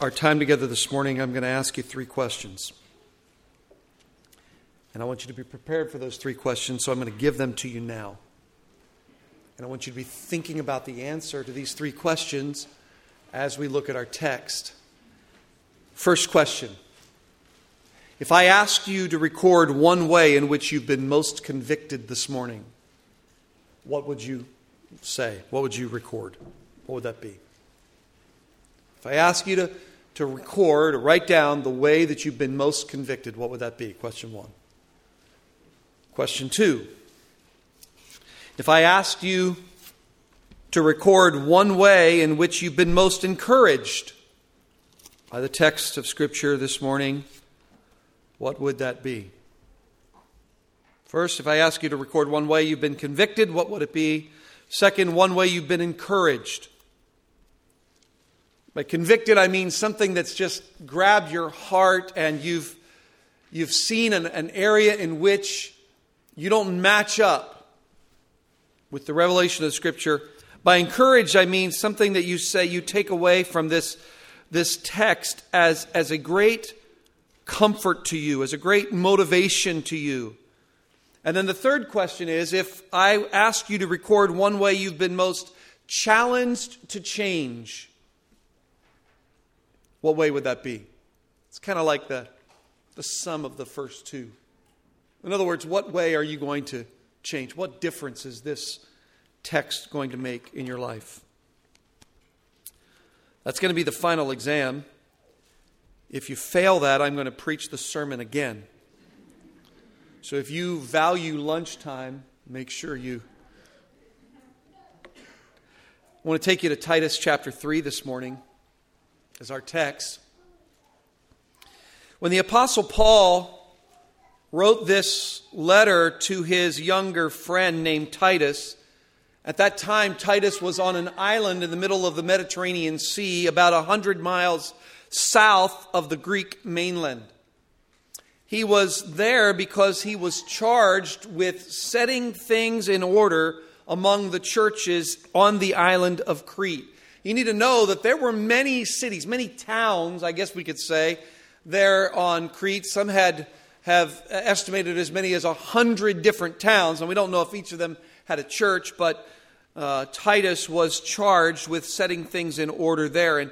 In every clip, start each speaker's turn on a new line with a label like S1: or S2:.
S1: our time together this morning, I'm going to ask you three questions. And I want you to be prepared for those three questions, so I'm going to give them to you now. And I want you to be thinking about the answer to these three questions as we look at our text. First question If I asked you to record one way in which you've been most convicted this morning, what would you say? What would you record? What would that be? I ask you to, to record or write down the way that you've been most convicted, what would that be? Question one. Question two. If I asked you to record one way in which you've been most encouraged by the text of Scripture this morning, what would that be? First, if I ask you to record one way you've been convicted, what would it be? Second, one way you've been encouraged. By convicted, I mean something that's just grabbed your heart and you've, you've seen an, an area in which you don't match up with the revelation of Scripture. By encouraged, I mean something that you say you take away from this, this text as, as a great comfort to you, as a great motivation to you. And then the third question is if I ask you to record one way you've been most challenged to change, what way would that be? It's kind of like the, the sum of the first two. In other words, what way are you going to change? What difference is this text going to make in your life? That's going to be the final exam. If you fail that, I'm going to preach the sermon again. So if you value lunchtime, make sure you. I want to take you to Titus chapter 3 this morning as our text. When the Apostle Paul wrote this letter to his younger friend named Titus, at that time, Titus was on an island in the middle of the Mediterranean Sea, about a hundred miles south of the Greek mainland. He was there because he was charged with setting things in order among the churches on the island of Crete. You need to know that there were many cities, many towns, I guess we could say, there on Crete. Some had have estimated as many as a hundred different towns, and we don't know if each of them had a church, but uh, Titus was charged with setting things in order there. And,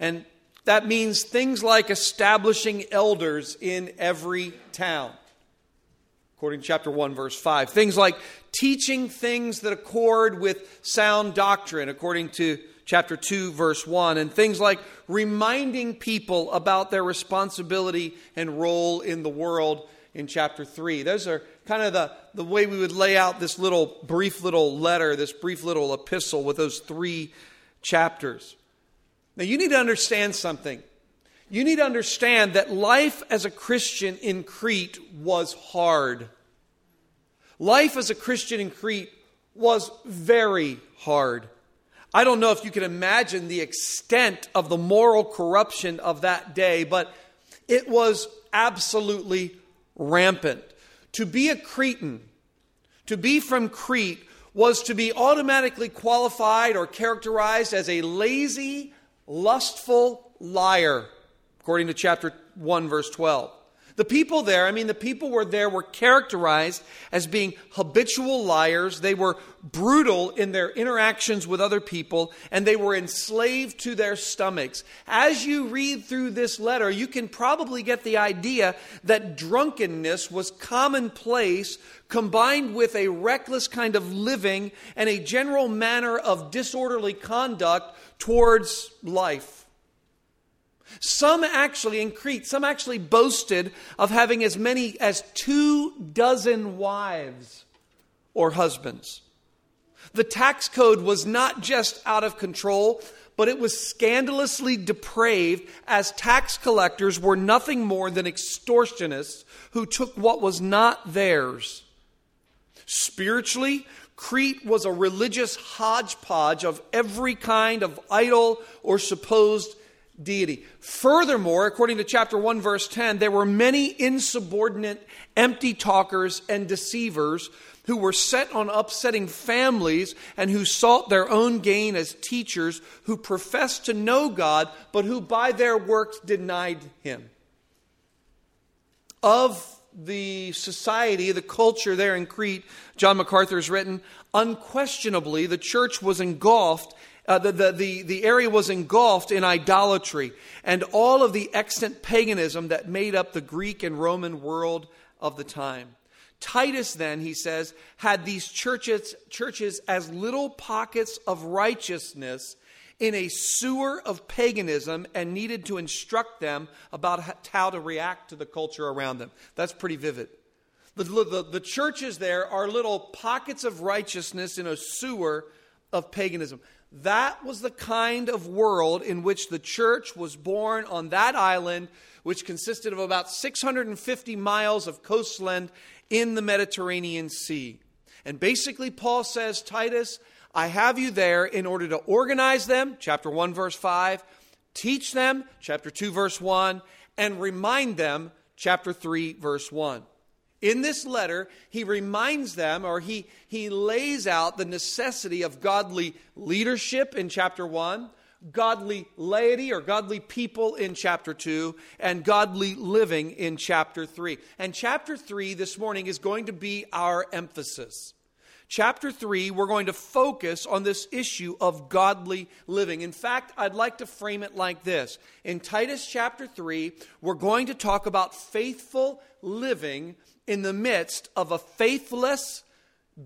S1: and that means things like establishing elders in every town. According to chapter 1, verse 5. Things like teaching things that accord with sound doctrine, according to chapter 2, verse 1. And things like reminding people about their responsibility and role in the world in chapter 3. Those are kind of the, the way we would lay out this little brief little letter, this brief little epistle with those three chapters. Now, you need to understand something. You need to understand that life as a Christian in Crete was hard. Life as a Christian in Crete was very hard. I don't know if you can imagine the extent of the moral corruption of that day, but it was absolutely rampant. To be a Cretan, to be from Crete, was to be automatically qualified or characterized as a lazy, lustful liar, according to chapter 1, verse 12. The people there, I mean, the people were there were characterized as being habitual liars. They were brutal in their interactions with other people, and they were enslaved to their stomachs. As you read through this letter, you can probably get the idea that drunkenness was commonplace, combined with a reckless kind of living and a general manner of disorderly conduct towards life. Some actually, in Crete, some actually boasted of having as many as two dozen wives or husbands. The tax code was not just out of control, but it was scandalously depraved as tax collectors were nothing more than extortionists who took what was not theirs. Spiritually, Crete was a religious hodgepodge of every kind of idol or supposed deity. Furthermore, according to chapter 1, verse 10, there were many insubordinate, empty talkers and deceivers who were set on upsetting families and who sought their own gain as teachers who professed to know God, but who by their works denied Him. Of the society, the culture there in Crete, John MacArthur has written, unquestionably the church was engulfed uh, the, the, the, the area was engulfed in idolatry and all of the extant paganism that made up the Greek and Roman world of the time. Titus, then, he says, had these churches, churches as little pockets of righteousness in a sewer of paganism and needed to instruct them about how to react to the culture around them. That's pretty vivid. The, the, the churches there are little pockets of righteousness in a sewer of paganism. That was the kind of world in which the church was born on that island, which consisted of about 650 miles of coastland in the Mediterranean Sea. And basically, Paul says, Titus, I have you there in order to organize them, chapter 1, verse 5, teach them, chapter 2, verse 1, and remind them, chapter 3, verse 1. In this letter, he reminds them or he, he lays out the necessity of godly leadership in chapter 1, godly laity or godly people in chapter 2, and godly living in chapter 3. And chapter 3 this morning is going to be our emphasis. Chapter 3, we're going to focus on this issue of godly living. In fact, I'd like to frame it like this. In Titus chapter 3, we're going to talk about faithful living in the midst of a faithless,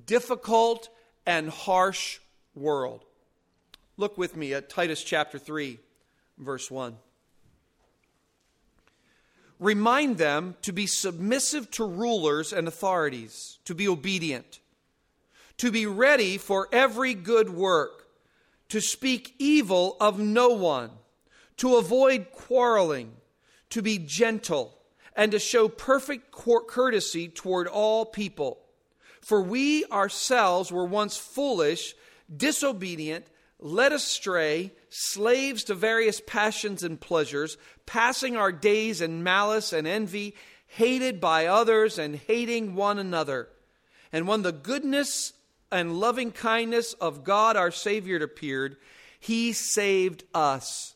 S1: difficult, and harsh world. Look with me at Titus chapter 3, verse 1. Remind them to be submissive to rulers and authorities, to be obedient, to be ready for every good work, to speak evil of no one, to avoid quarreling, to be gentle and to show perfect courtesy toward all people. For we ourselves were once foolish, disobedient, led astray, slaves to various passions and pleasures, passing our days in malice and envy, hated by others and hating one another. And when the goodness and loving kindness of God our Savior appeared, he saved us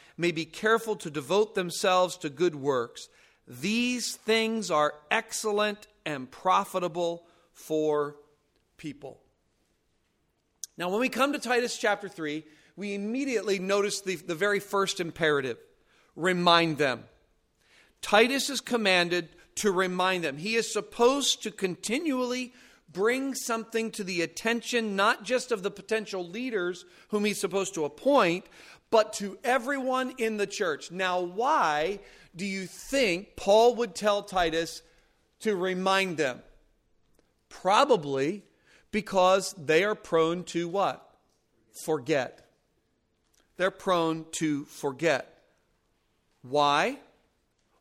S1: may be careful to devote themselves to good works. These things are excellent and profitable for people. Now, when we come to Titus chapter 3, we immediately notice the, the very first imperative remind them. Titus is commanded to remind them. He is supposed to continually bring something to the attention not just of the potential leaders whom he's supposed to appoint, but to everyone in the church. Now, why do you think Paul would tell Titus to remind them? Probably because they are prone to what? Forget. They're prone to forget. Why?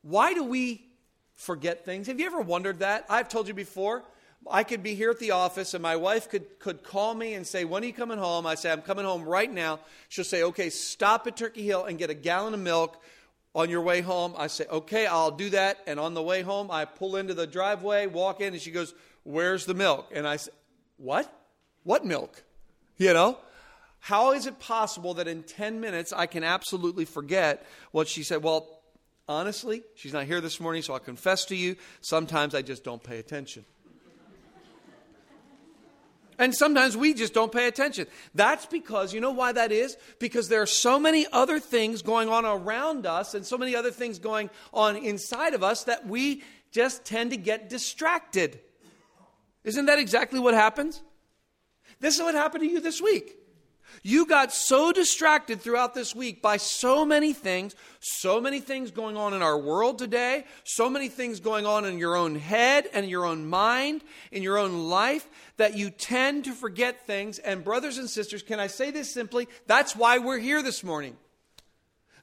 S1: Why do we forget things? Have you ever wondered that? I've told you before. I could be here at the office and my wife could, could call me and say, When are you coming home? I say, I'm coming home right now. She'll say, Okay, stop at Turkey Hill and get a gallon of milk on your way home. I say, Okay, I'll do that. And on the way home, I pull into the driveway, walk in, and she goes, Where's the milk? And I say, What? What milk? You know? How is it possible that in 10 minutes I can absolutely forget what she said? Well, honestly, she's not here this morning, so I'll confess to you, sometimes I just don't pay attention. And sometimes we just don't pay attention. That's because, you know why that is? Because there are so many other things going on around us and so many other things going on inside of us that we just tend to get distracted. Isn't that exactly what happens? This is what happened to you this week. You got so distracted throughout this week by so many things, so many things going on in our world today, so many things going on in your own head and your own mind, in your own life, that you tend to forget things. And, brothers and sisters, can I say this simply? That's why we're here this morning.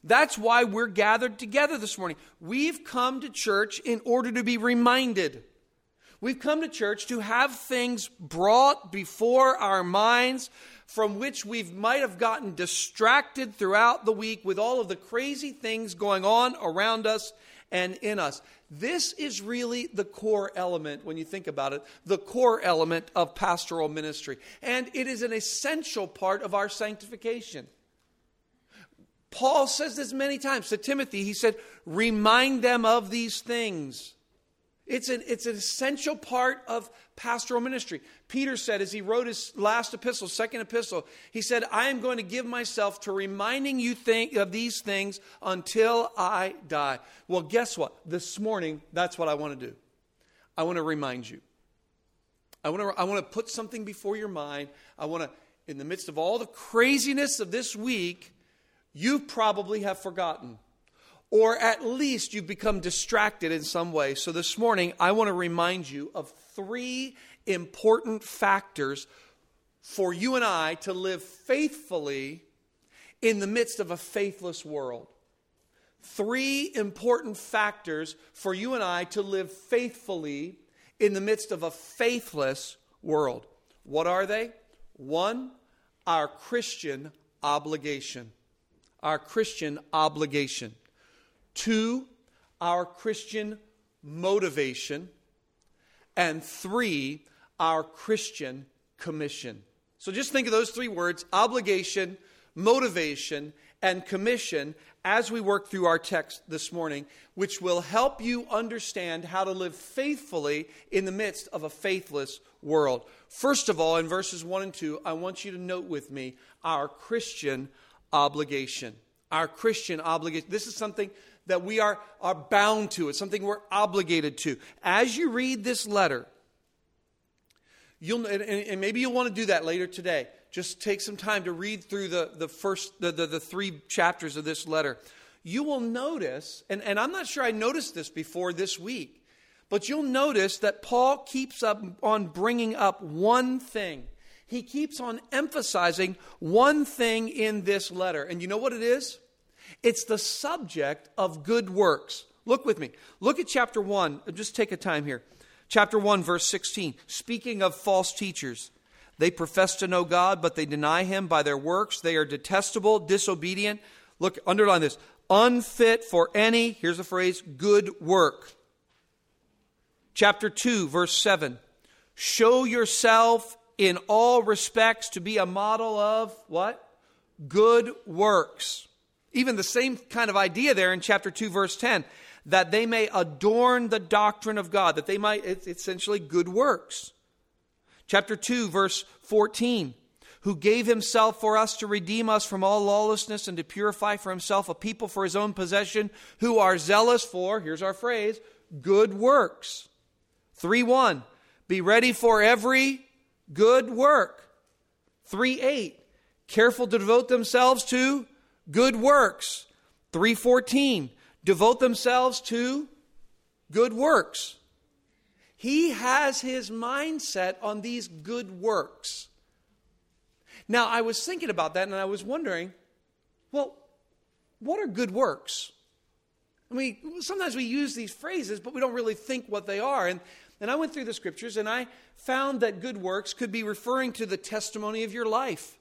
S1: That's why we're gathered together this morning. We've come to church in order to be reminded. We've come to church to have things brought before our minds from which we might have gotten distracted throughout the week with all of the crazy things going on around us and in us. This is really the core element, when you think about it, the core element of pastoral ministry. And it is an essential part of our sanctification. Paul says this many times to Timothy. He said, Remind them of these things. It's an, it's an essential part of pastoral ministry. Peter said, as he wrote his last epistle, second epistle, he said, I am going to give myself to reminding you think, of these things until I die. Well, guess what? This morning, that's what I want to do. I want to remind you. I want to, I want to put something before your mind. I want to, in the midst of all the craziness of this week, you probably have forgotten or at least you've become distracted in some way. So this morning, I want to remind you of three important factors for you and I to live faithfully in the midst of a faithless world. Three important factors for you and I to live faithfully in the midst of a faithless world. What are they? One, our Christian obligation. Our Christian obligation. Two, our Christian motivation. And three, our Christian commission. So just think of those three words obligation, motivation, and commission as we work through our text this morning, which will help you understand how to live faithfully in the midst of a faithless world. First of all, in verses 1 and 2, I want you to note with me our Christian obligation. Our Christian obligation. This is something that we are, are bound to. It's something we're obligated to. As you read this letter, you'll, and, and maybe you'll want to do that later today. Just take some time to read through the, the first, the, the, the three chapters of this letter. You will notice, and, and I'm not sure I noticed this before this week, but you'll notice that Paul keeps up on bringing up one thing. He keeps on emphasizing one thing in this letter. And you know what it is? It's the subject of good works. Look with me. Look at chapter 1. Just take a time here. Chapter 1, verse 16. Speaking of false teachers, they profess to know God, but they deny Him by their works. They are detestable, disobedient. Look, underline this unfit for any, here's the phrase, good work. Chapter 2, verse 7. Show yourself in all respects to be a model of what? Good works. Even the same kind of idea there in chapter 2, verse 10 that they may adorn the doctrine of God, that they might, it's essentially good works. Chapter 2, verse 14 who gave himself for us to redeem us from all lawlessness and to purify for himself a people for his own possession who are zealous for, here's our phrase, good works. 3 1. Be ready for every good work. 3 8. Careful to devote themselves to good works. 314, devote themselves to good works. He has his mindset on these good works. Now, I was thinking about that and I was wondering, well, what are good works? I mean, sometimes we use these phrases, but we don't really think what they are. And, and I went through the scriptures and I found that good works could be referring to the testimony of your life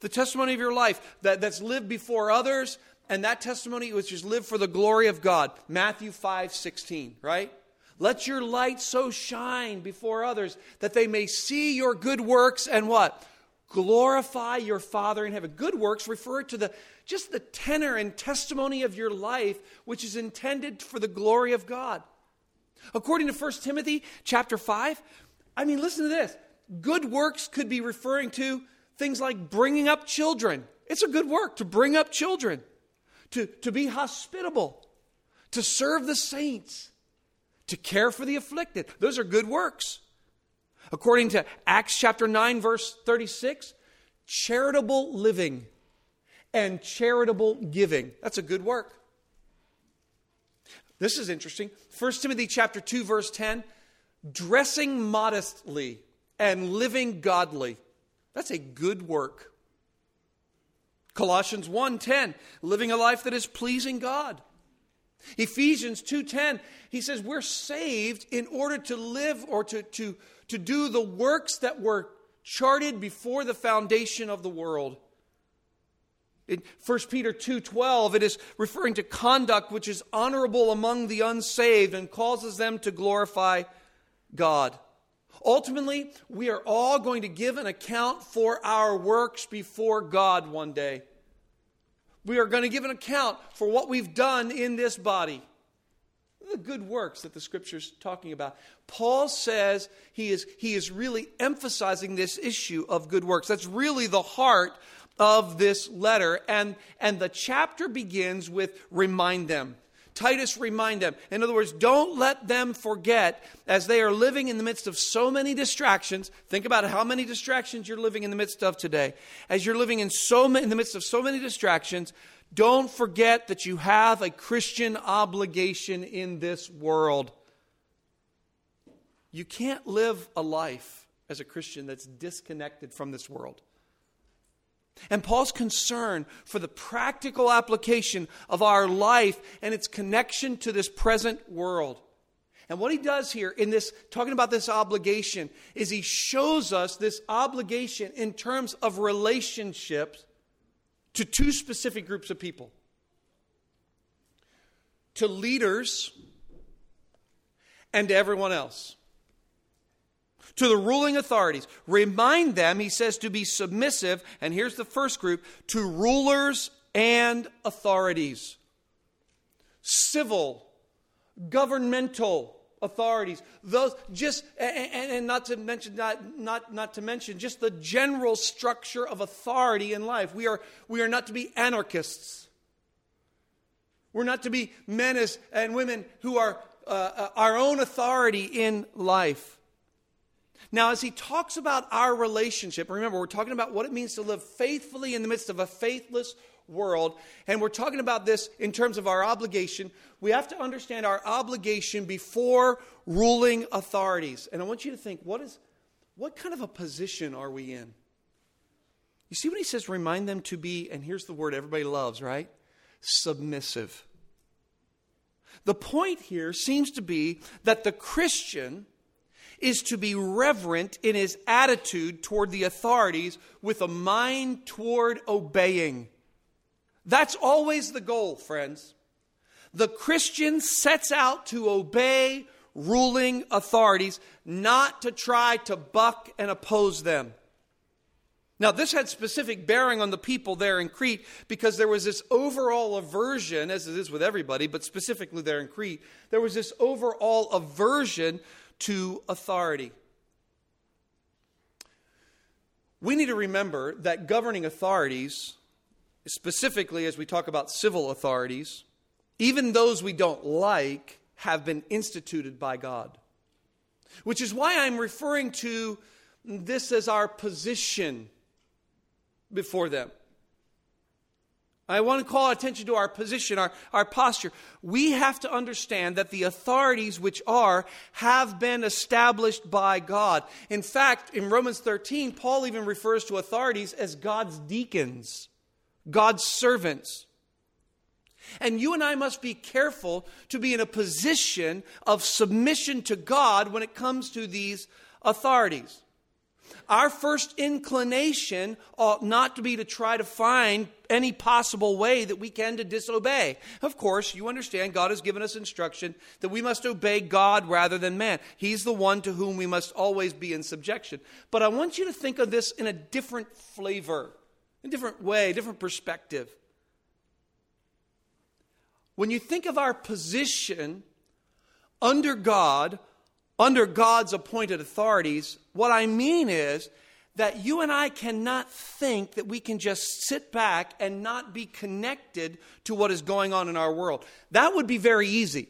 S1: the testimony of your life that, that's lived before others, and that testimony which is lived for the glory of God. Matthew 5 16, right? Let your light so shine before others that they may see your good works and what? Glorify your Father in heaven. Good works refer to the just the tenor and testimony of your life, which is intended for the glory of God. According to 1 Timothy chapter 5, I mean, listen to this. Good works could be referring to Things like bringing up children. It's a good work to bring up children, to, to be hospitable, to serve the saints, to care for the afflicted. Those are good works. According to Acts chapter 9, verse 36, charitable living and charitable giving. That's a good work. This is interesting. 1 Timothy chapter 2 verse 10, dressing modestly and living godly. That's a good work. Colossians 1:10, living a life that is pleasing God. Ephesians 2:10, he says we're saved in order to live or to, to, to do the works that were charted before the foundation of the world. In 1 Peter 2:12 it is referring to conduct which is honorable among the unsaved and causes them to glorify God. Ultimately, we are all going to give an account for our works before God one day. We are going to give an account for what we've done in this body. The good works that the scripture's talking about. Paul says he is, he is really emphasizing this issue of good works. That's really the heart of this letter. And, and the chapter begins with remind them. Titus, remind them. In other words, don't let them forget as they are living in the midst of so many distractions. Think about how many distractions you're living in the midst of today. As you're living in, so in the midst of so many distractions, don't forget that you have a Christian obligation in this world. You can't live a life as a Christian that's disconnected from this world. And Paul's concern for the practical application of our life and its connection to this present world. And what he does here in this, talking about this obligation, is he shows us this obligation in terms of relationships to two specific groups of people to leaders and to everyone else to the ruling authorities. Remind them, he says, to be submissive, and here's the first group, to rulers and authorities. Civil, governmental authorities. Those just and, and, not to mention not, not, not to mention just the general structure of authority in life. We are we are not to be anarchists. We're not to be men as, and women who are uh, uh our own authority in life. Now, as he talks about our relationship, remember, we're talking about what it means to live faithfully in the midst of a faithless world, and we're talking about this in terms of our obligation. We have to understand our obligation before ruling authorities. And I want you to think what, is, what kind of a position are we in? You see when he says, remind them to be, and here's the word everybody loves, right? Submissive. The point here seems to be that the Christian is to be reverent in his attitude toward the authorities with a mind toward obeying. That's always the goal, friends. The Christian sets out to obey ruling authorities, not to try to buck and oppose them. Now, this had specific bearing on the people there in Crete because there was this overall aversion, as it is with everybody, but specifically there in Crete, there was this overall aversion to authority. We need to remember that governing authorities, specifically as we talk about civil authorities, even those we don't like, have been instituted by God. Which is why I'm referring to this as our position before them. I want to call attention to our position, our, our posture. We have to understand that the authorities which are have been established by God. In fact, in Romans 13, Paul even refers to authorities as God's deacons, God's servants. And you and I must be careful to be in a position of submission to God when it comes to these authorities. Our first inclination ought not to be to try to find any possible way that we can to disobey. Of course, you understand God has given us instruction that we must obey God rather than man. He's the one to whom we must always be in subjection. But I want you to think of this in a different flavor, a different way, a different perspective. When you think of our position under God, under God's appointed authorities, what I mean is that you and I cannot think that we can just sit back and not be connected to what is going on in our world. That would be very easy,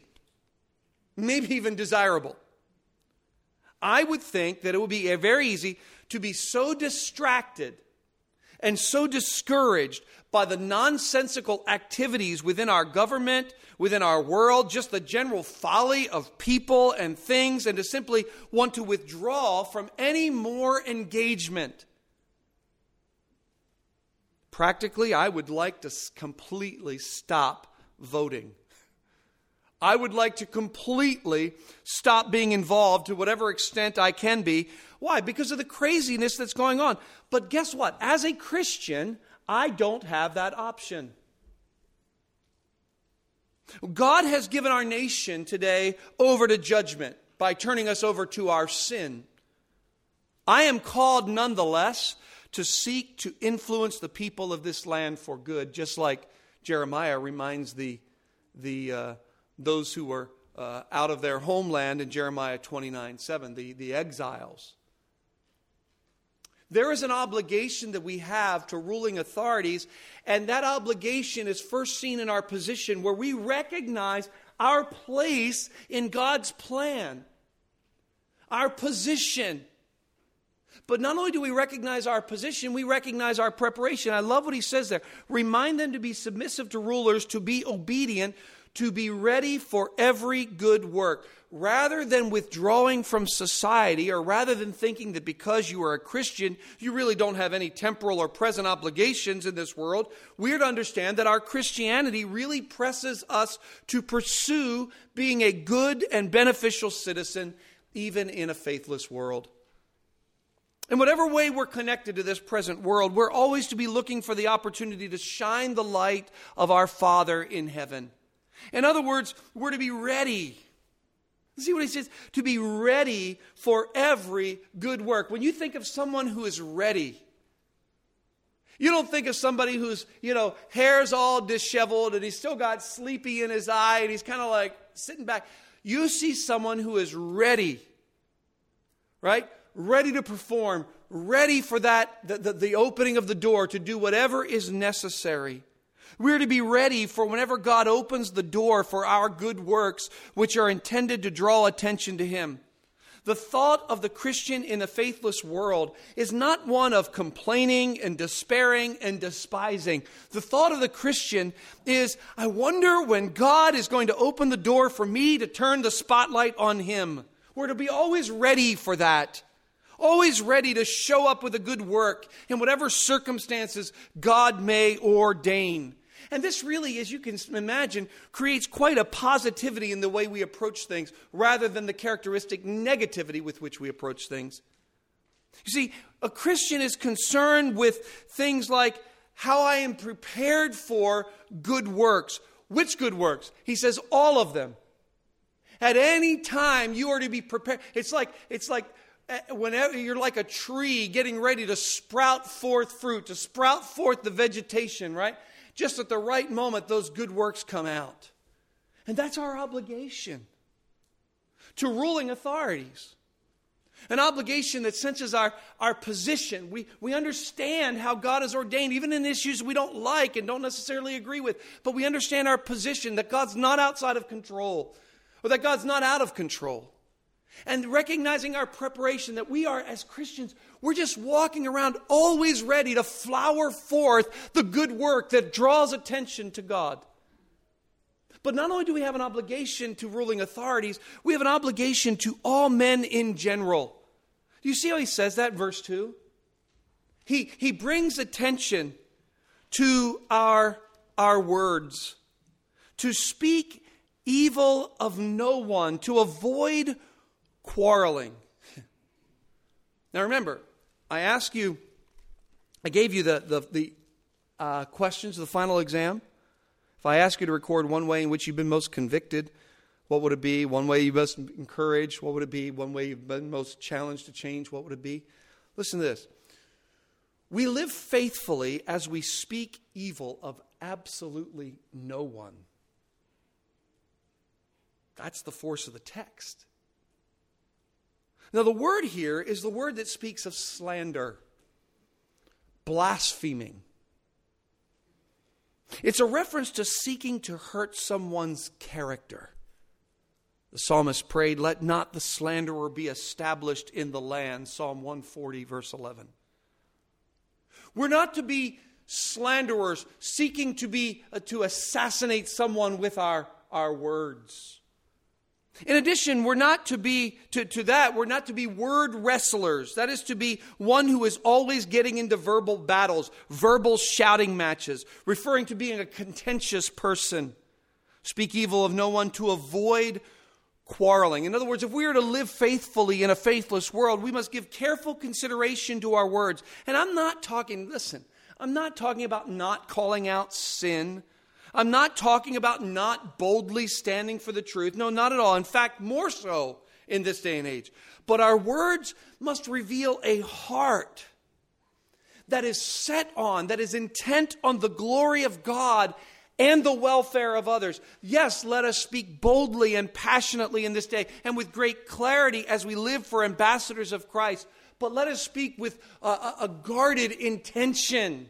S1: maybe even desirable. I would think that it would be very easy to be so distracted and so discouraged by the nonsensical activities within our government, within our world, just the general folly of people and things, and to simply want to withdraw from any more engagement. Practically, I would like to completely stop voting. I would like to completely stop being involved to whatever extent I can be. Why? Because of the craziness that's going on. But guess what? As a Christian, I don't have that option. God has given our nation today over to judgment by turning us over to our sin. I am called nonetheless to seek to influence the people of this land for good, just like Jeremiah reminds the, the, uh, those who were uh, out of their homeland in Jeremiah 29 7, the, the exiles. There is an obligation that we have to ruling authorities, and that obligation is first seen in our position where we recognize our place in God's plan, our position. But not only do we recognize our position, we recognize our preparation. I love what he says there. Remind them to be submissive to rulers, to be obedient, to be ready for every good work. Rather than withdrawing from society, or rather than thinking that because you are a Christian, you really don't have any temporal or present obligations in this world, we are to understand that our Christianity really presses us to pursue being a good and beneficial citizen, even in a faithless world. In whatever way we're connected to this present world, we're always to be looking for the opportunity to shine the light of our Father in heaven. In other words, we're to be ready. See what he says? To be ready for every good work. When you think of someone who is ready, you don't think of somebody who's, you know, hair's all disheveled and he's still got sleepy in his eye and he's kind of like sitting back. You see someone who is ready, right? Ready to perform, ready for that, the, the, the opening of the door to do whatever is necessary. We're to be ready for whenever God opens the door for our good works, which are intended to draw attention to Him. The thought of the Christian in a faithless world is not one of complaining and despairing and despising. The thought of the Christian is, I wonder when God is going to open the door for me to turn the spotlight on Him. We're to be always ready for that. Always ready to show up with a good work in whatever circumstances God may ordain. And this really, as you can imagine, creates quite a positivity in the way we approach things rather than the characteristic negativity with which we approach things. You see, a Christian is concerned with things like how I am prepared for good works. Which good works? He says all of them. At any time you are to be prepared. It's like it's like eh, whenever you're like a tree getting ready to sprout forth fruit, to sprout forth the vegetation, right? Just at the right moment, those good works come out. And that's our obligation to ruling authorities. An obligation that senses our, our position. We, we understand how God has ordained, even in issues we don't like and don't necessarily agree with, but we understand our position that God's not outside of control or that God's not out of control. And recognizing our preparation that we are, as Christians, we're just walking around always ready to flower forth the good work that draws attention to God. But not only do we have an obligation to ruling authorities, we have an obligation to all men in general. Do you see how he says that, verse 2? He, he brings attention to our, our words, to speak evil of no one, to avoid quarreling. Now remember, I ask you, I gave you the, the, the uh, questions of the final exam. If I ask you to record one way in which you've been most convicted, what would it be? One way you've been most encouraged, what would it be? One way you've been most challenged to change, what would it be? Listen to this. We live faithfully as we speak evil of absolutely no one. That's the force of the text. Now, the word here is the word that speaks of slander, blaspheming. It's a reference to seeking to hurt someone's character. The psalmist prayed, Let not the slanderer be established in the land. Psalm 140, verse 11. We're not to be slanderers, seeking to be uh, to assassinate someone with our, our words. In addition, we're not to be, to, to that, we're not to be word wrestlers. That is to be one who is always getting into verbal battles, verbal shouting matches, referring to being a contentious person. Speak evil of no one to avoid quarreling. In other words, if we are to live faithfully in a faithless world, we must give careful consideration to our words. And I'm not talking, listen, I'm not talking about not calling out sin I'm not talking about not boldly standing for the truth. No, not at all. In fact, more so in this day and age. But our words must reveal a heart that is set on, that is intent on the glory of God and the welfare of others. Yes, let us speak boldly and passionately in this day and with great clarity as we live for ambassadors of Christ. But let us speak with a, a guarded intention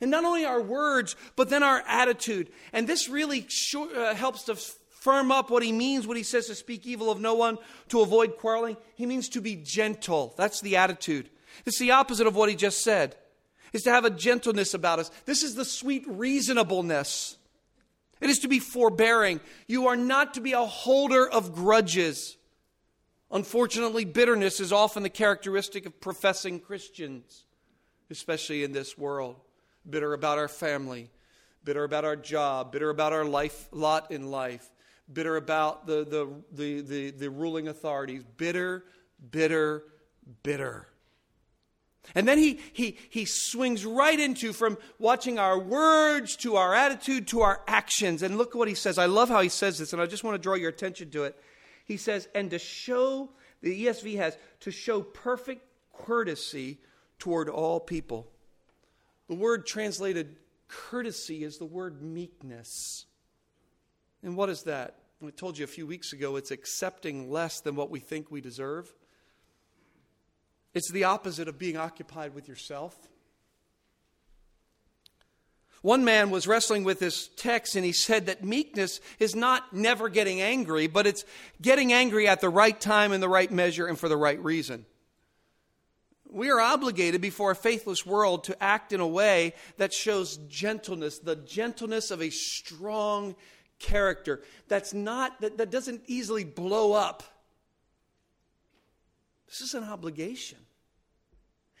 S1: and not only our words, but then our attitude. And this really uh, helps to firm up what he means when he says to speak evil of no one, to avoid quarreling. He means to be gentle. That's the attitude. It's the opposite of what he just said. Is to have a gentleness about us. This is the sweet reasonableness. It is to be forbearing. You are not to be a holder of grudges. Unfortunately, bitterness is often the characteristic of professing Christians, especially in this world bitter about our family, bitter about our job, bitter about our life lot in life, bitter about the, the, the, the, the ruling authorities, bitter, bitter, bitter. And then he, he, he swings right into from watching our words to our attitude to our actions. And look what he says. I love how he says this, and I just want to draw your attention to it. He says, and to show, the ESV has, to show perfect courtesy toward all people. The word translated courtesy is the word meekness. And what is that? I told you a few weeks ago, it's accepting less than what we think we deserve. It's the opposite of being occupied with yourself. One man was wrestling with this text and he said that meekness is not never getting angry, but it's getting angry at the right time in the right measure and for the right reason. We are obligated before a faithless world to act in a way that shows gentleness, the gentleness of a strong character that's not that, that doesn't easily blow up. This is an obligation.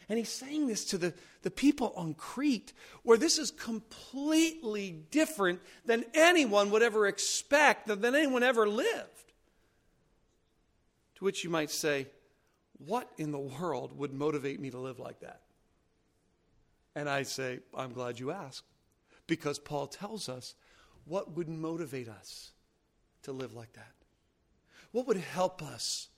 S1: And he's saying this to the, the people on Crete, where this is completely different than anyone would ever expect, than anyone ever lived. To which you might say, what in the world would motivate me to live like that? And I say, I'm glad you asked. Because Paul tells us what would motivate us to live like that? What would help us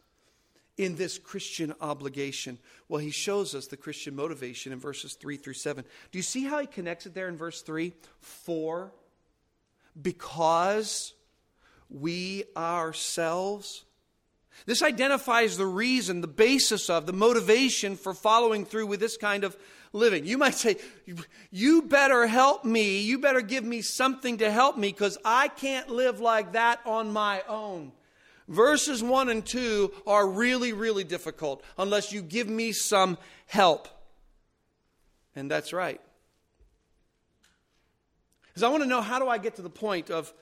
S1: in this Christian obligation? Well, he shows us the Christian motivation in verses 3 through 7. Do you see how he connects it there in verse 3? For, because we ourselves this identifies the reason, the basis of, the motivation for following through with this kind of living. You might say, You better help me. You better give me something to help me because I can't live like that on my own. Verses 1 and 2 are really, really difficult unless you give me some help. And that's right. Because I want to know how do I get to the point of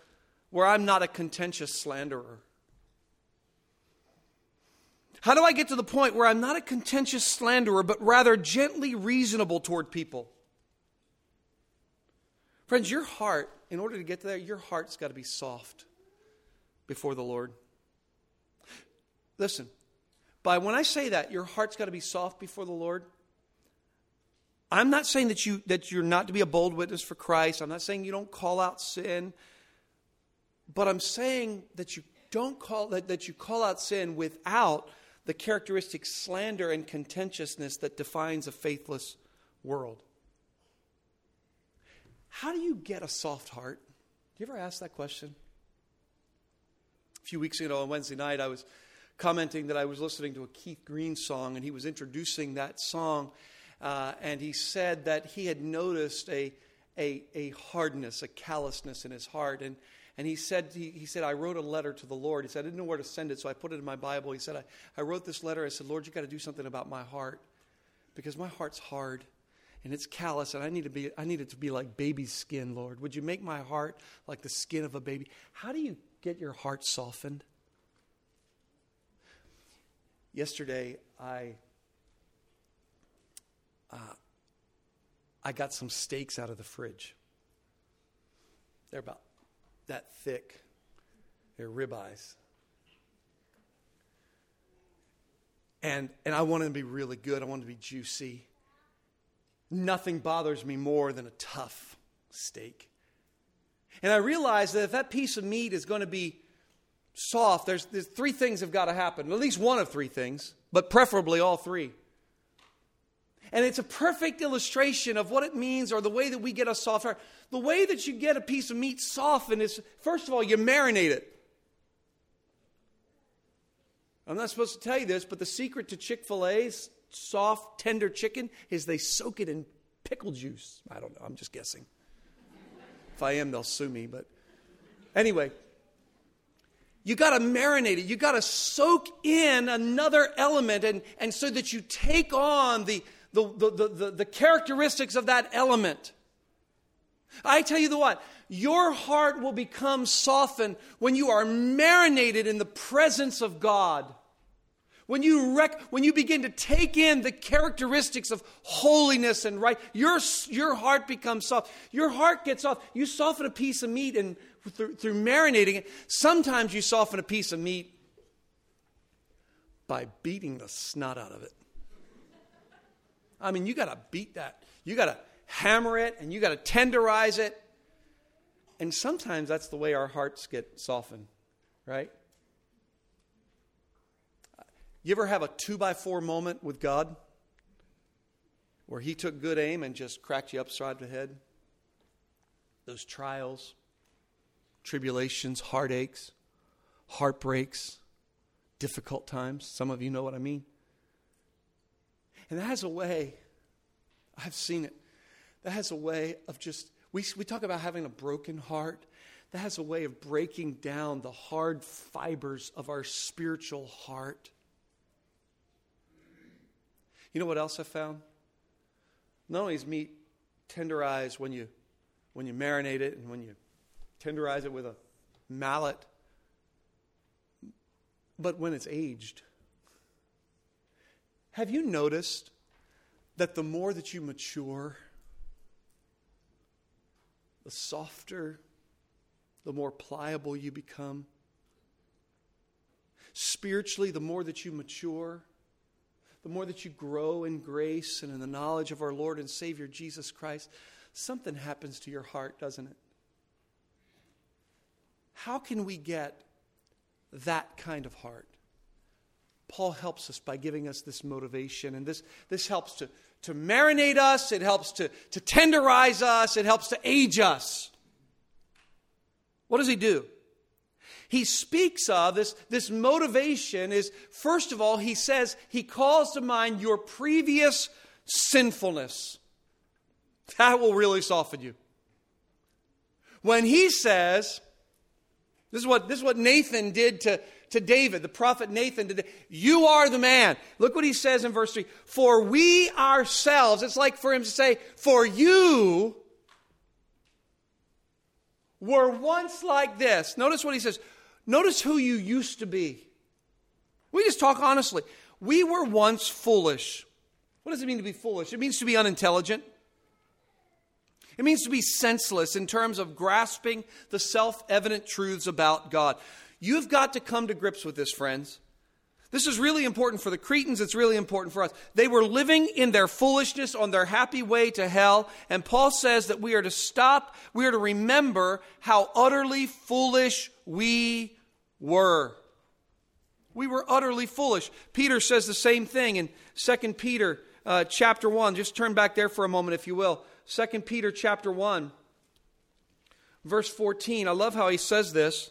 S1: where I'm not a contentious slanderer? How do I get to the point where I'm not a contentious slanderer, but rather gently reasonable toward people? Friends, your heart, in order to get there, your heart's got to be soft before the Lord. Listen, by when I say that, your heart's got to be soft before the Lord. I'm not saying that you that you're not to be a bold witness for Christ. I'm not saying you don't call out sin. But I'm saying that you don't call that, that you call out sin without the characteristic slander and contentiousness that defines a faithless world. How do you get a soft heart? Do you ever ask that question? A few weeks ago on Wednesday night, I was commenting that I was listening to a Keith Green song, and he was introducing that song, uh, and he said that he had noticed a, a, a hardness, a callousness in his heart. And and he said, he, he, said, I wrote a letter to the Lord. He said, I didn't know where to send it, so I put it in my Bible. He said, I, I wrote this letter. I said, Lord, you've got to do something about my heart because my heart's hard and it's callous and I need to be I need it to be like baby skin, Lord. Would you make my heart like the skin of a baby? How do you get your heart softened? Yesterday I uh, I got some steaks out of the fridge. They're about that thick. They're ribeyes. And, and I want them to be really good. I want them to be juicy. Nothing bothers me more than a tough steak. And I realize that if that piece of meat is going to be soft, there's, there's three things have got to happen. At least one of three things, but preferably all three. And it's a perfect illustration of what it means or the way that we get a soft. The way that you get a piece of meat softened is, first of all, you marinate it. I'm not supposed to tell you this, but the secret to Chick fil A's soft, tender chicken is they soak it in pickle juice. I don't know. I'm just guessing. if I am, they'll sue me. But anyway, you got to marinate it. You got to soak in another element, and, and so that you take on the, the, the, the, the characteristics of that element. I tell you the what, your heart will become softened when you are marinated in the presence of God. When you, rec- when you begin to take in the characteristics of holiness and right, your, your heart becomes soft. Your heart gets soft. You soften a piece of meat and through, through marinating it. Sometimes you soften a piece of meat by beating the snot out of it. I mean, you got to beat that. You got to hammer it and you got to tenderize it. And sometimes that's the way our hearts get softened, right? You ever have a two by four moment with God where He took good aim and just cracked you upside the head? Those trials, tribulations, heartaches, heartbreaks, difficult times. Some of you know what I mean. And that has a way, I've seen it, that has a way of just, we, we talk about having a broken heart. That has a way of breaking down the hard fibers of our spiritual heart. You know what else I found? Not only is meat tenderized when you when you marinate it and when you tenderize it with a mallet, but when it's aged. Have you noticed that the more that you mature, the softer, the more pliable you become? Spiritually, the more that you mature, the more that you grow in grace and in the knowledge of our Lord and Savior Jesus Christ, something happens to your heart, doesn't it? How can we get that kind of heart? Paul helps us by giving us this motivation, and this, this helps to, to marinate us, it helps to, to tenderize us, it helps to age us. What does he do? he speaks of, this, this motivation is, first of all, he says, he calls to mind your previous sinfulness. That will really soften you. When he says, this is what, this is what Nathan did to, to David, the prophet Nathan did. You are the man. Look what he says in verse 3. For we ourselves, it's like for him to say, For you were once like this. Notice what he says. Notice who you used to be. We just talk honestly. We were once foolish. What does it mean to be foolish? It means to be unintelligent. It means to be senseless in terms of grasping the self evident truths about God. You've got to come to grips with this, friends. This is really important for the Cretans. It's really important for us. They were living in their foolishness on their happy way to hell. And Paul says that we are to stop, we are to remember how utterly foolish we were. We were utterly foolish. Peter says the same thing in 2 Peter uh, chapter 1. Just turn back there for a moment, if you will. 2 Peter chapter 1, verse 14. I love how he says this.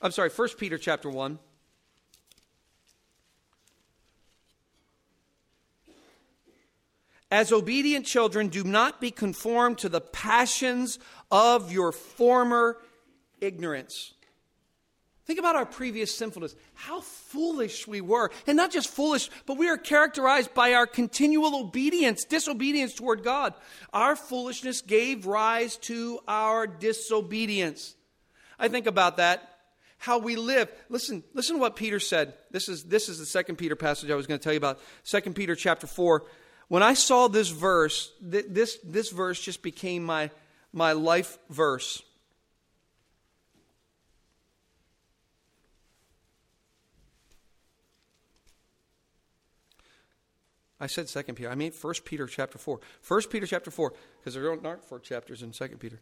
S1: I'm sorry, 1 Peter chapter 1. As obedient children, do not be conformed to the passions of your former ignorance. Think about our previous sinfulness. How foolish we were. And not just foolish, but we are characterized by our continual obedience, disobedience toward God. Our foolishness gave rise to our disobedience. I think about that. How we live. Listen, listen to what Peter said. This is, this is the second Peter passage I was going to tell you about. Second Peter chapter 4. When I saw this verse, th- this, this verse just became my, my life verse. I said Second Peter. I mean First Peter chapter four. First Peter chapter four, because there aren't four chapters in Second Peter.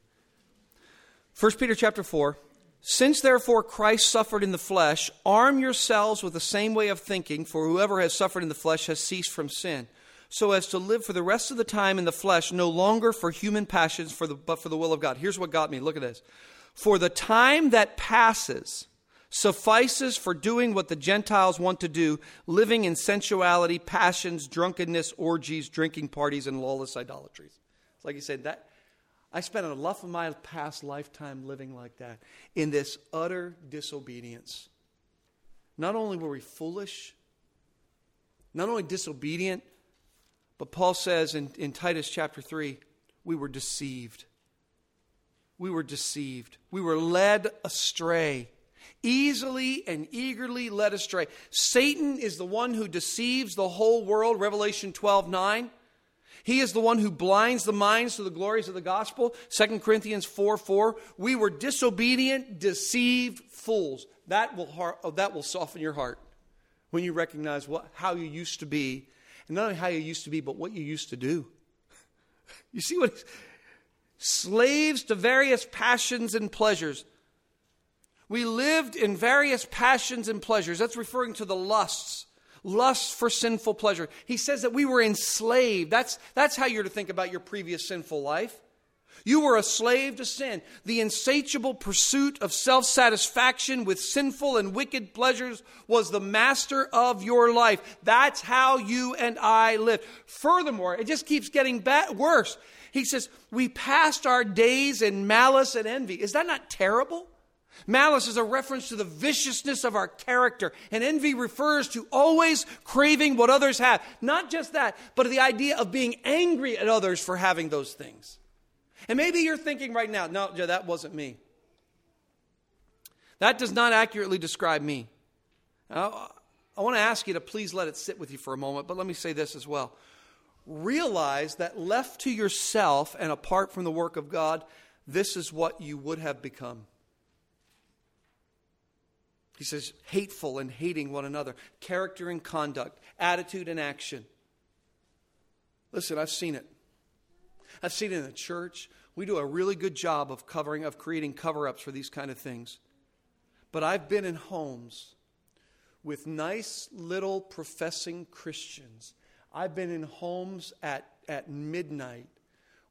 S1: First Peter chapter four. Since therefore Christ suffered in the flesh, arm yourselves with the same way of thinking, for whoever has suffered in the flesh has ceased from sin, so as to live for the rest of the time in the flesh, no longer for human passions, for the, but for the will of God. Here's what got me. Look at this. For the time that passes suffices for doing what the Gentiles want to do, living in sensuality, passions, drunkenness, orgies, drinking parties, and lawless idolatries. It's like you said, that I spent a enough of my past lifetime living like that in this utter disobedience. Not only were we foolish, not only disobedient, but Paul says in, in Titus chapter 3, we were deceived. We were deceived. We were led astray easily and eagerly led astray. Satan is the one who deceives the whole world, Revelation 12 9. He is the one who blinds the minds to the glories of the gospel, 2 Corinthians 4 4. We were disobedient, deceived fools. That will, oh, that will soften your heart when you recognize what, how you used to be. And not only how you used to be, but what you used to do. You see what? Slaves to various passions and pleasures we lived in various passions and pleasures. That's referring to the lusts, lusts for sinful pleasure. He says that we were enslaved. That's, that's how you're to think about your previous sinful life. You were a slave to sin. The insatiable pursuit of self satisfaction with sinful and wicked pleasures was the master of your life. That's how you and I lived. Furthermore, it just keeps getting bad, worse. He says, We passed our days in malice and envy. Is that not terrible? Malice is a reference to the viciousness of our character, and envy refers to always craving what others have. Not just that, but the idea of being angry at others for having those things. And maybe you're thinking right now, no, yeah, that wasn't me. That does not accurately describe me. Now, I want to ask you to please let it sit with you for a moment, but let me say this as well. Realize that left to yourself and apart from the work of God, this is what you would have become. He says, hateful and hating one another, character and conduct, attitude and action. Listen, I've seen it. I've seen it in the church. We do a really good job of covering, of creating cover ups for these kind of things. But I've been in homes with nice little professing Christians. I've been in homes at, at midnight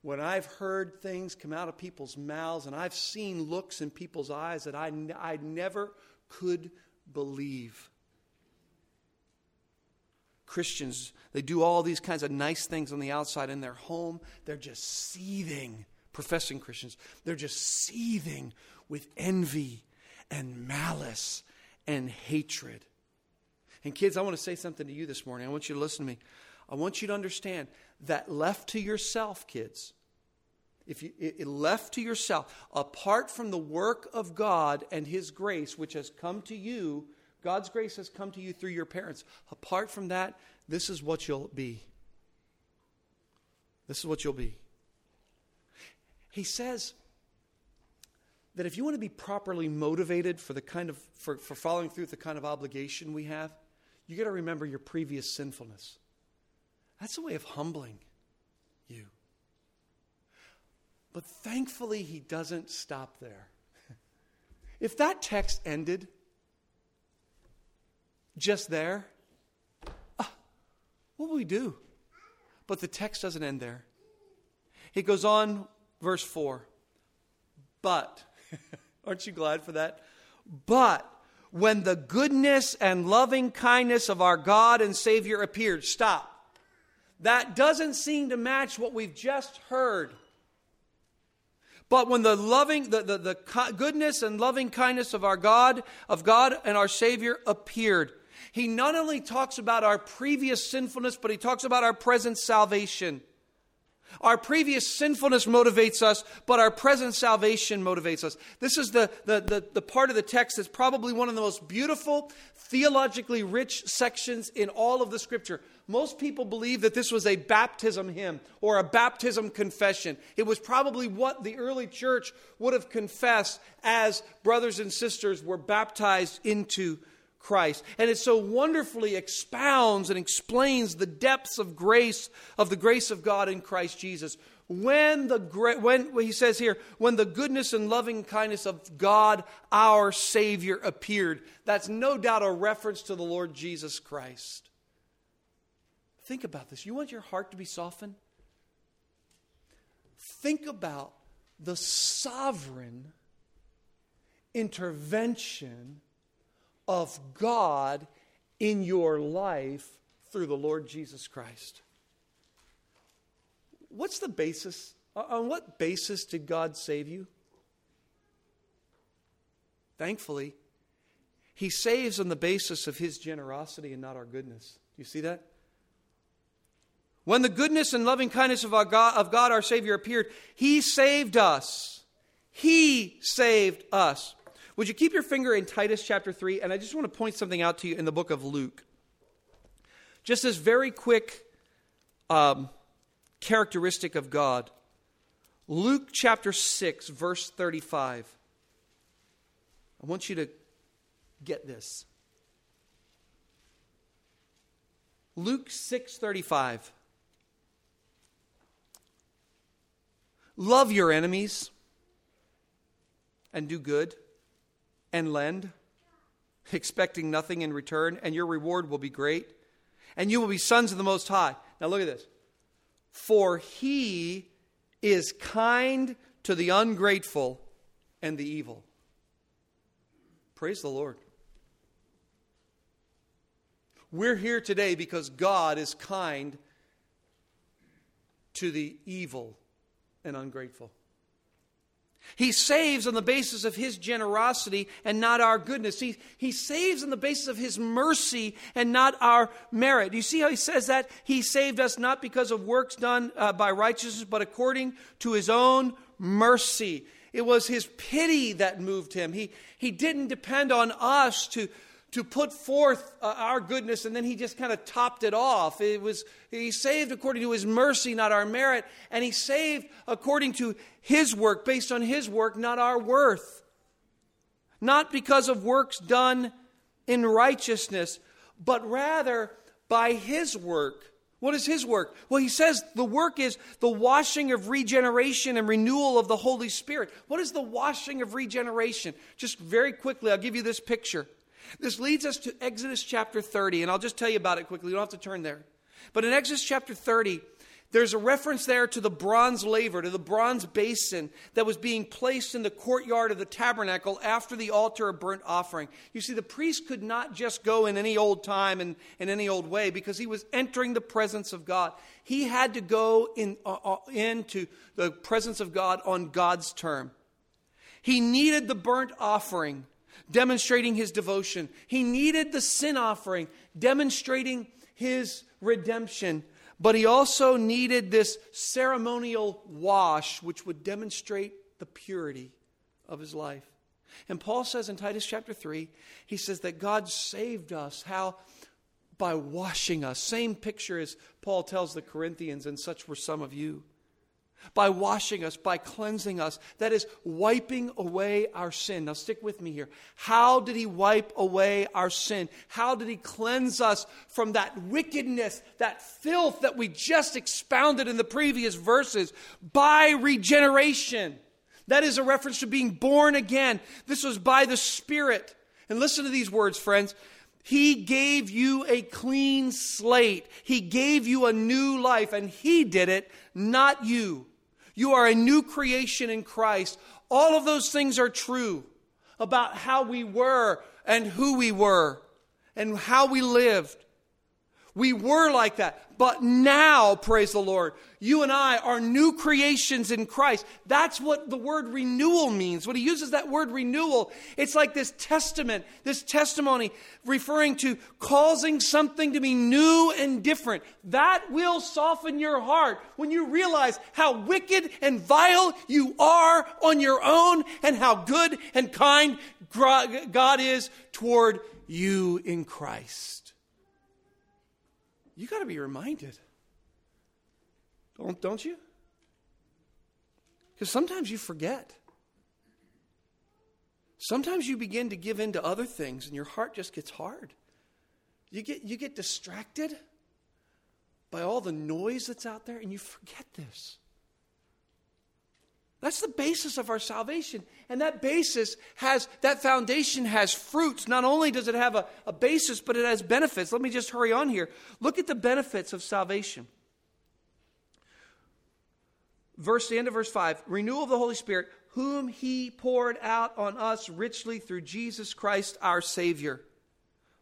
S1: when I've heard things come out of people's mouths and I've seen looks in people's eyes that I, I never could believe. Christians, they do all these kinds of nice things on the outside in their home. They're just seething, professing Christians, they're just seething with envy and malice and hatred. And kids, I want to say something to you this morning. I want you to listen to me. I want you to understand that left to yourself, kids, if you it left to yourself, apart from the work of God and His grace, which has come to you, God's grace has come to you through your parents. Apart from that, this is what you'll be. This is what you'll be. He says that if you want to be properly motivated for the kind of for, for following through with the kind of obligation we have, you got to remember your previous sinfulness. That's a way of humbling you. But thankfully, he doesn't stop there. if that text ended just there, uh, what would we do? But the text doesn't end there. He goes on, verse 4. But, aren't you glad for that? But when the goodness and loving kindness of our God and Savior appeared, stop. That doesn't seem to match what we've just heard. But when the loving, the, the, the goodness and loving kindness of our God, of God and our Savior appeared, he not only talks about our previous sinfulness, but he talks about our present salvation. Our previous sinfulness motivates us, but our present salvation motivates us. This is the, the, the, the, part of the text that's probably one of the most beautiful, theologically rich sections in all of the scripture. Most people believe that this was a baptism hymn or a baptism confession. It was probably what the early church would have confessed as brothers and sisters were baptized into Christ. And it so wonderfully expounds and explains the depths of grace, of the grace of God in Christ Jesus. When the when he says here, when the goodness and loving kindness of God our Savior appeared, that's no doubt a reference to the Lord Jesus Christ. Think about this. You want your heart to be softened? Think about the sovereign intervention of God in your life through the Lord Jesus Christ. What's the basis? Uh, on what basis did God save you? Thankfully, He saves on the basis of His generosity and not our goodness. Do you see that? When the goodness and loving kindness of, our God, of God our Savior appeared, He saved us. He saved us. Would you keep your finger in Titus chapter 3? And I just want to point something out to you in the book of Luke. Just this very quick um, characteristic of God. Luke chapter 6, verse 35. I want you to get this. Luke 6:35 Love your enemies and do good and lend, expecting nothing in return, and your reward will be great, and you will be sons of the Most High. Now look at this. For he is kind to the ungrateful and the evil. Praise the Lord. We're here today because God is kind to the evil and ungrateful. He saves on the basis of his generosity and not our goodness. He, he saves on the basis of his mercy and not our merit. You see how he says that? He saved us not because of works done uh, by righteousness, but according to his own mercy. It was his pity that moved him. He, he didn't depend on us to, to put forth uh, our goodness and then he just kind of topped it off it was he saved according to his mercy not our merit and he saved according to his work based on his work not our worth not because of works done in righteousness but rather by his work what is his work? Well, he says the work is the washing of regeneration and renewal of the Holy Spirit. What is the washing of regeneration? Just very quickly, I'll give you this picture. This leads us to Exodus chapter 30, and I'll just tell you about it quickly. You don't have to turn there. But in Exodus chapter 30, there's a reference there to the bronze laver, to the bronze basin that was being placed in the courtyard of the tabernacle after the altar of burnt offering. You see, the priest could not just go in any old time and in any old way because he was entering the presence of God. He had to go in, uh, uh into the presence of God on God's term. He needed the burnt offering demonstrating his devotion. He needed the sin offering, demonstrating his redemption. But he also needed this ceremonial wash, which would demonstrate the purity of his life. And Paul says in Titus chapter 3, he says that God saved us. How? By washing us. Same picture as Paul tells the Corinthians, and such were some of you by washing us, by cleansing us. That is wiping away our sin. Now, stick with me here. How did He wipe away our sin? How did He cleanse us from that wickedness, that filth that we just expounded in the previous verses? By regeneration. That is a reference to being born again. This was by the Spirit. And listen to these words, friends. He gave you a clean slate. He gave you a new life, and He did it, not you. You are a new creation in Christ. All of those things are true about how we were and who we were and how we lived. We were like that. But now, praise the Lord, you and I are new creations in Christ. That's what the word renewal means. When he uses that word renewal, it's like this testament, this testimony referring to causing something to be new and different. That will soften your heart when you realize how wicked and vile you are on your own and how good and kind God is toward you in Christ you got to be reminded. Don't, don't you? Because sometimes you forget. Sometimes you begin to give in to other things and your heart just gets hard. You get, you get distracted by all the noise that's out there and you forget this. That's the basis of our salvation. And that basis has, that foundation has fruits. Not only does it have a, a basis, but it has benefits. Let me just hurry on here. Look at the benefits of salvation. Verse, the end of verse 5 renewal of the Holy Spirit, whom he poured out on us richly through Jesus Christ our Savior.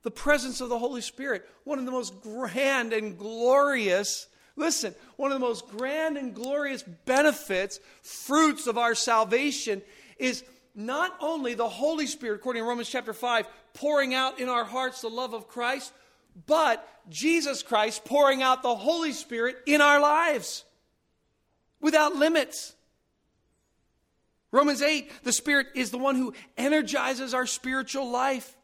S1: The presence of the Holy Spirit, one of the most grand and glorious Listen, one of the most grand and glorious benefits, fruits of our salvation is not only the Holy Spirit, according to Romans chapter 5, pouring out in our hearts the love of Christ, but Jesus Christ pouring out the Holy Spirit in our lives without limits. Romans 8, the Spirit is the one who energizes our spiritual life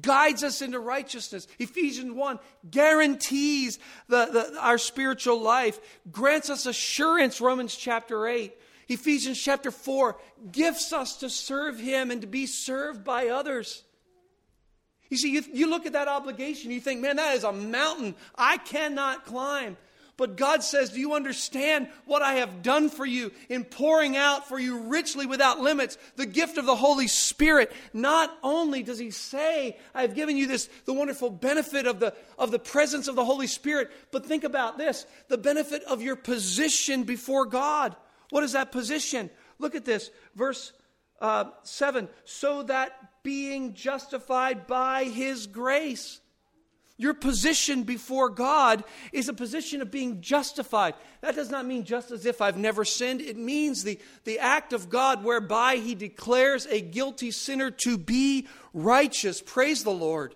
S1: guides us into righteousness. Ephesians 1 guarantees the, the, our spiritual life, grants us assurance, Romans chapter 8. Ephesians chapter 4 gifts us to serve Him and to be served by others. You see, you, you look at that obligation, you think, man, that is a mountain I cannot climb. But God says, Do you understand what I have done for you in pouring out for you richly without limits the gift of the Holy Spirit? Not only does He say, I've given you this, the wonderful benefit of the, of the presence of the Holy Spirit, but think about this the benefit of your position before God. What is that position? Look at this, verse uh, 7 so that being justified by His grace your position before God is a position of being justified. That does not mean just as if I've never sinned. It means the, the act of God whereby He declares a guilty sinner to be righteous. Praise the Lord.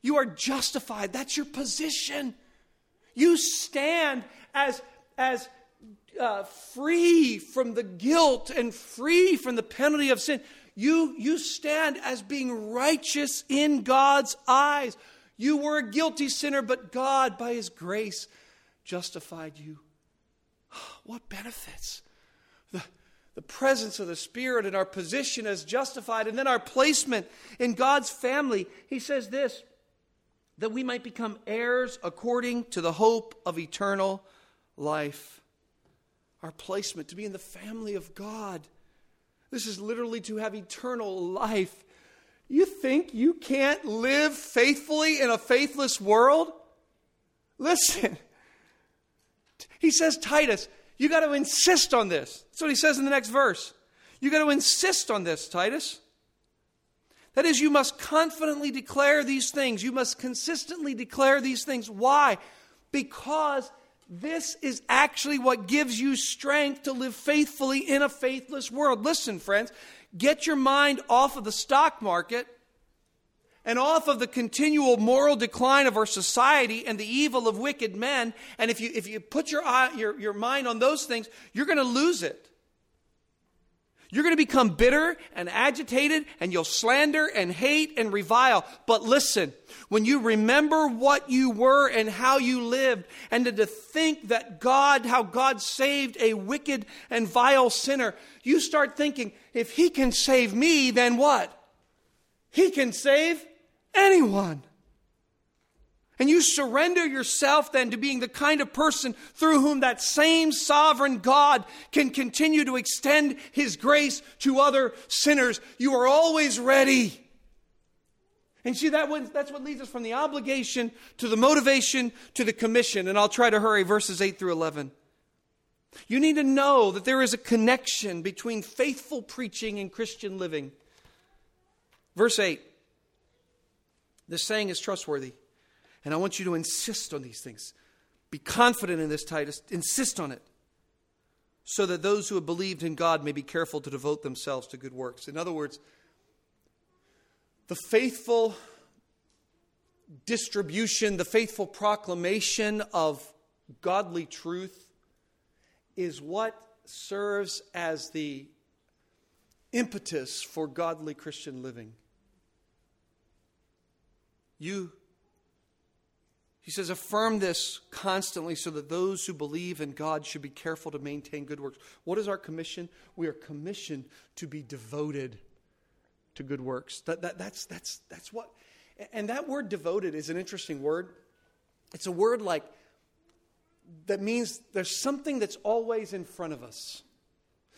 S1: You are justified. That's your position. You stand as, as uh, free from the guilt and free from the penalty of sin. You, you stand as being righteous in God's eyes. You were a guilty sinner, but God, by His grace, justified you. What benefits? The, the presence of the Spirit and our position as justified, and then our placement in God's family. He says this that we might become heirs according to the hope of eternal life. Our placement to be in the family of God. This is literally to have eternal life. You think you can't live faithfully in a faithless world? Listen. He says, Titus, you got to insist on this. That's what he says in the next verse. You got to insist on this, Titus. That is, you must confidently declare these things. You must consistently declare these things. Why? Because this is actually what gives you strength to live faithfully in a faithless world. Listen, friends, get your mind off of the stock market and off of the continual moral decline of our society and the evil of wicked men. And if you, if you put your, eye, your, your mind on those things, you're going to lose it. You're going to become bitter and agitated, and you'll slander and hate and revile. But listen, when you remember what you were and how you lived, and to think that God, how God saved a wicked and vile sinner, you start thinking, if He can save me, then what? He can save anyone. And you surrender yourself then to being the kind of person through whom that same sovereign God can continue to extend his grace to other sinners. You are always ready. And see, that that's what leads us from the obligation to the motivation to the commission. And I'll try to hurry, verses 8 through 11. You need to know that there is a connection between faithful preaching and Christian living. Verse 8 this saying is trustworthy. And I want you to insist on these things. Be confident in this, Titus. Insist on it. So that those who have believed in God may be careful to devote themselves to good works. In other words, the faithful distribution, the faithful proclamation of godly truth is what serves as the impetus for godly Christian living. You, he says, affirm this constantly so that those who believe in God should be careful to maintain good works. What is our commission? We are commissioned to be devoted to good works. That, that, that's, that's, that's what. And that word devoted is an interesting word. It's a word like that means there's something that's always in front of us,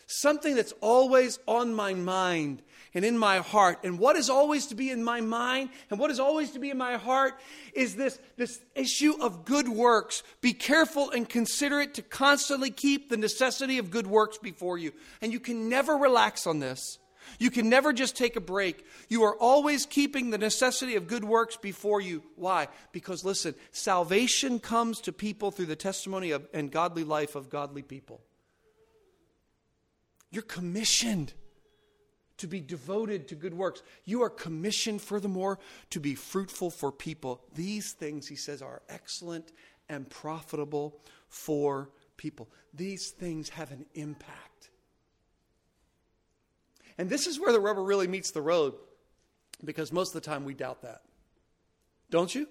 S1: something that's always on my mind and in my heart. And what is always to be in my mind and what is always to be in my heart is this, this issue of good works. Be careful and considerate to constantly keep the necessity of good works before you. And you can never relax on this. You can never just take a break. You are always keeping the necessity of good works before you. Why? Because listen, salvation comes to people through the testimony of, and godly life of godly people. You're commissioned to be devoted to good works. You are commissioned, furthermore, to be fruitful for people. These things, he says, are excellent and profitable for people. These things have an impact. And this is where the rubber really meets the road because most of the time we doubt that. Don't you?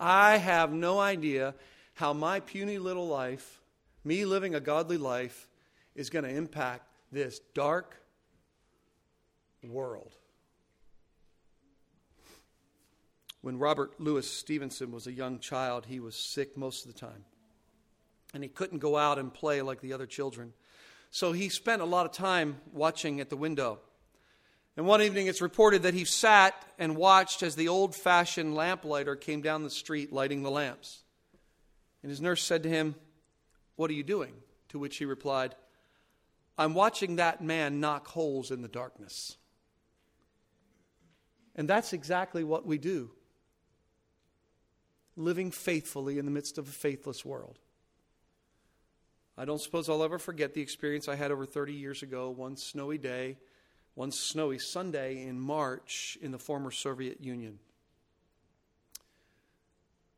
S1: I have no idea how my puny little life, me living a godly life, is going to impact this dark world. When Robert Louis Stevenson was a young child, he was sick most of the time. And he couldn't go out and play like the other children. So he spent a lot of time watching at the window. And one evening it's reported that he sat and watched as the old fashioned lamplighter came down the street lighting the lamps. And his nurse said to him, What are you doing? To which he replied, I'm watching that man knock holes in the darkness. And that's exactly what we do living faithfully in the midst of a faithless world. I don't suppose I'll ever forget the experience I had over 30 years ago, one snowy day, one snowy Sunday in March in the former Soviet Union.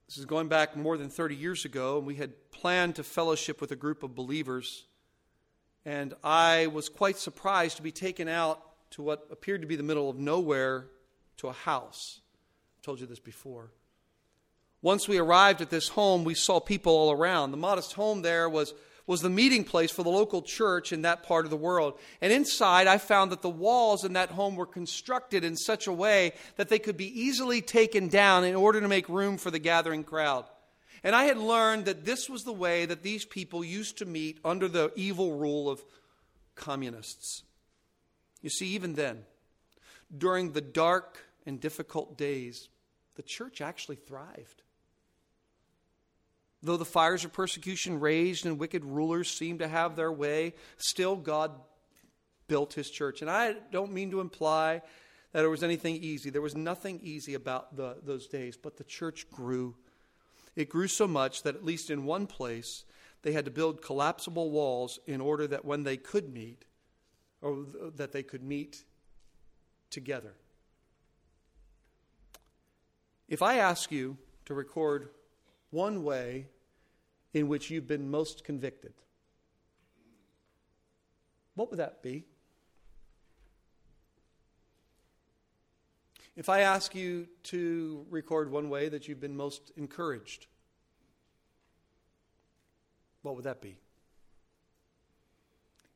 S1: This is going back more than 30 years ago, and we had planned to fellowship with a group of believers. And I was quite surprised to be taken out to what appeared to be the middle of nowhere to a house. I've told you this before. Once we arrived at this home, we saw people all around. The modest home there was was the meeting place for the local church in that part of the world. And inside, I found that the walls in that home were constructed in such a way that they could be easily taken down in order to make room for the gathering crowd. And I had learned that this was the way that these people used to meet under the evil rule of communists. You see, even then, during the dark and difficult days, the church actually thrived. Though the fires of persecution raged and wicked rulers seemed to have their way, still God built his church. And I don't mean to imply that it was anything easy. There was nothing easy about the, those days, but the church grew. It grew so much that, at least in one place, they had to build collapsible walls in order that when they could meet, or that they could meet together. If I ask you to record one way in which you've been most convicted. What would that be? If I ask you to record one way that you've been most encouraged, what would that be?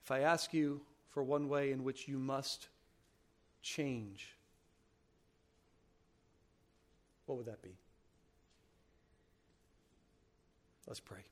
S1: If I ask you for one way in which you must change, what would that be? Let's pray.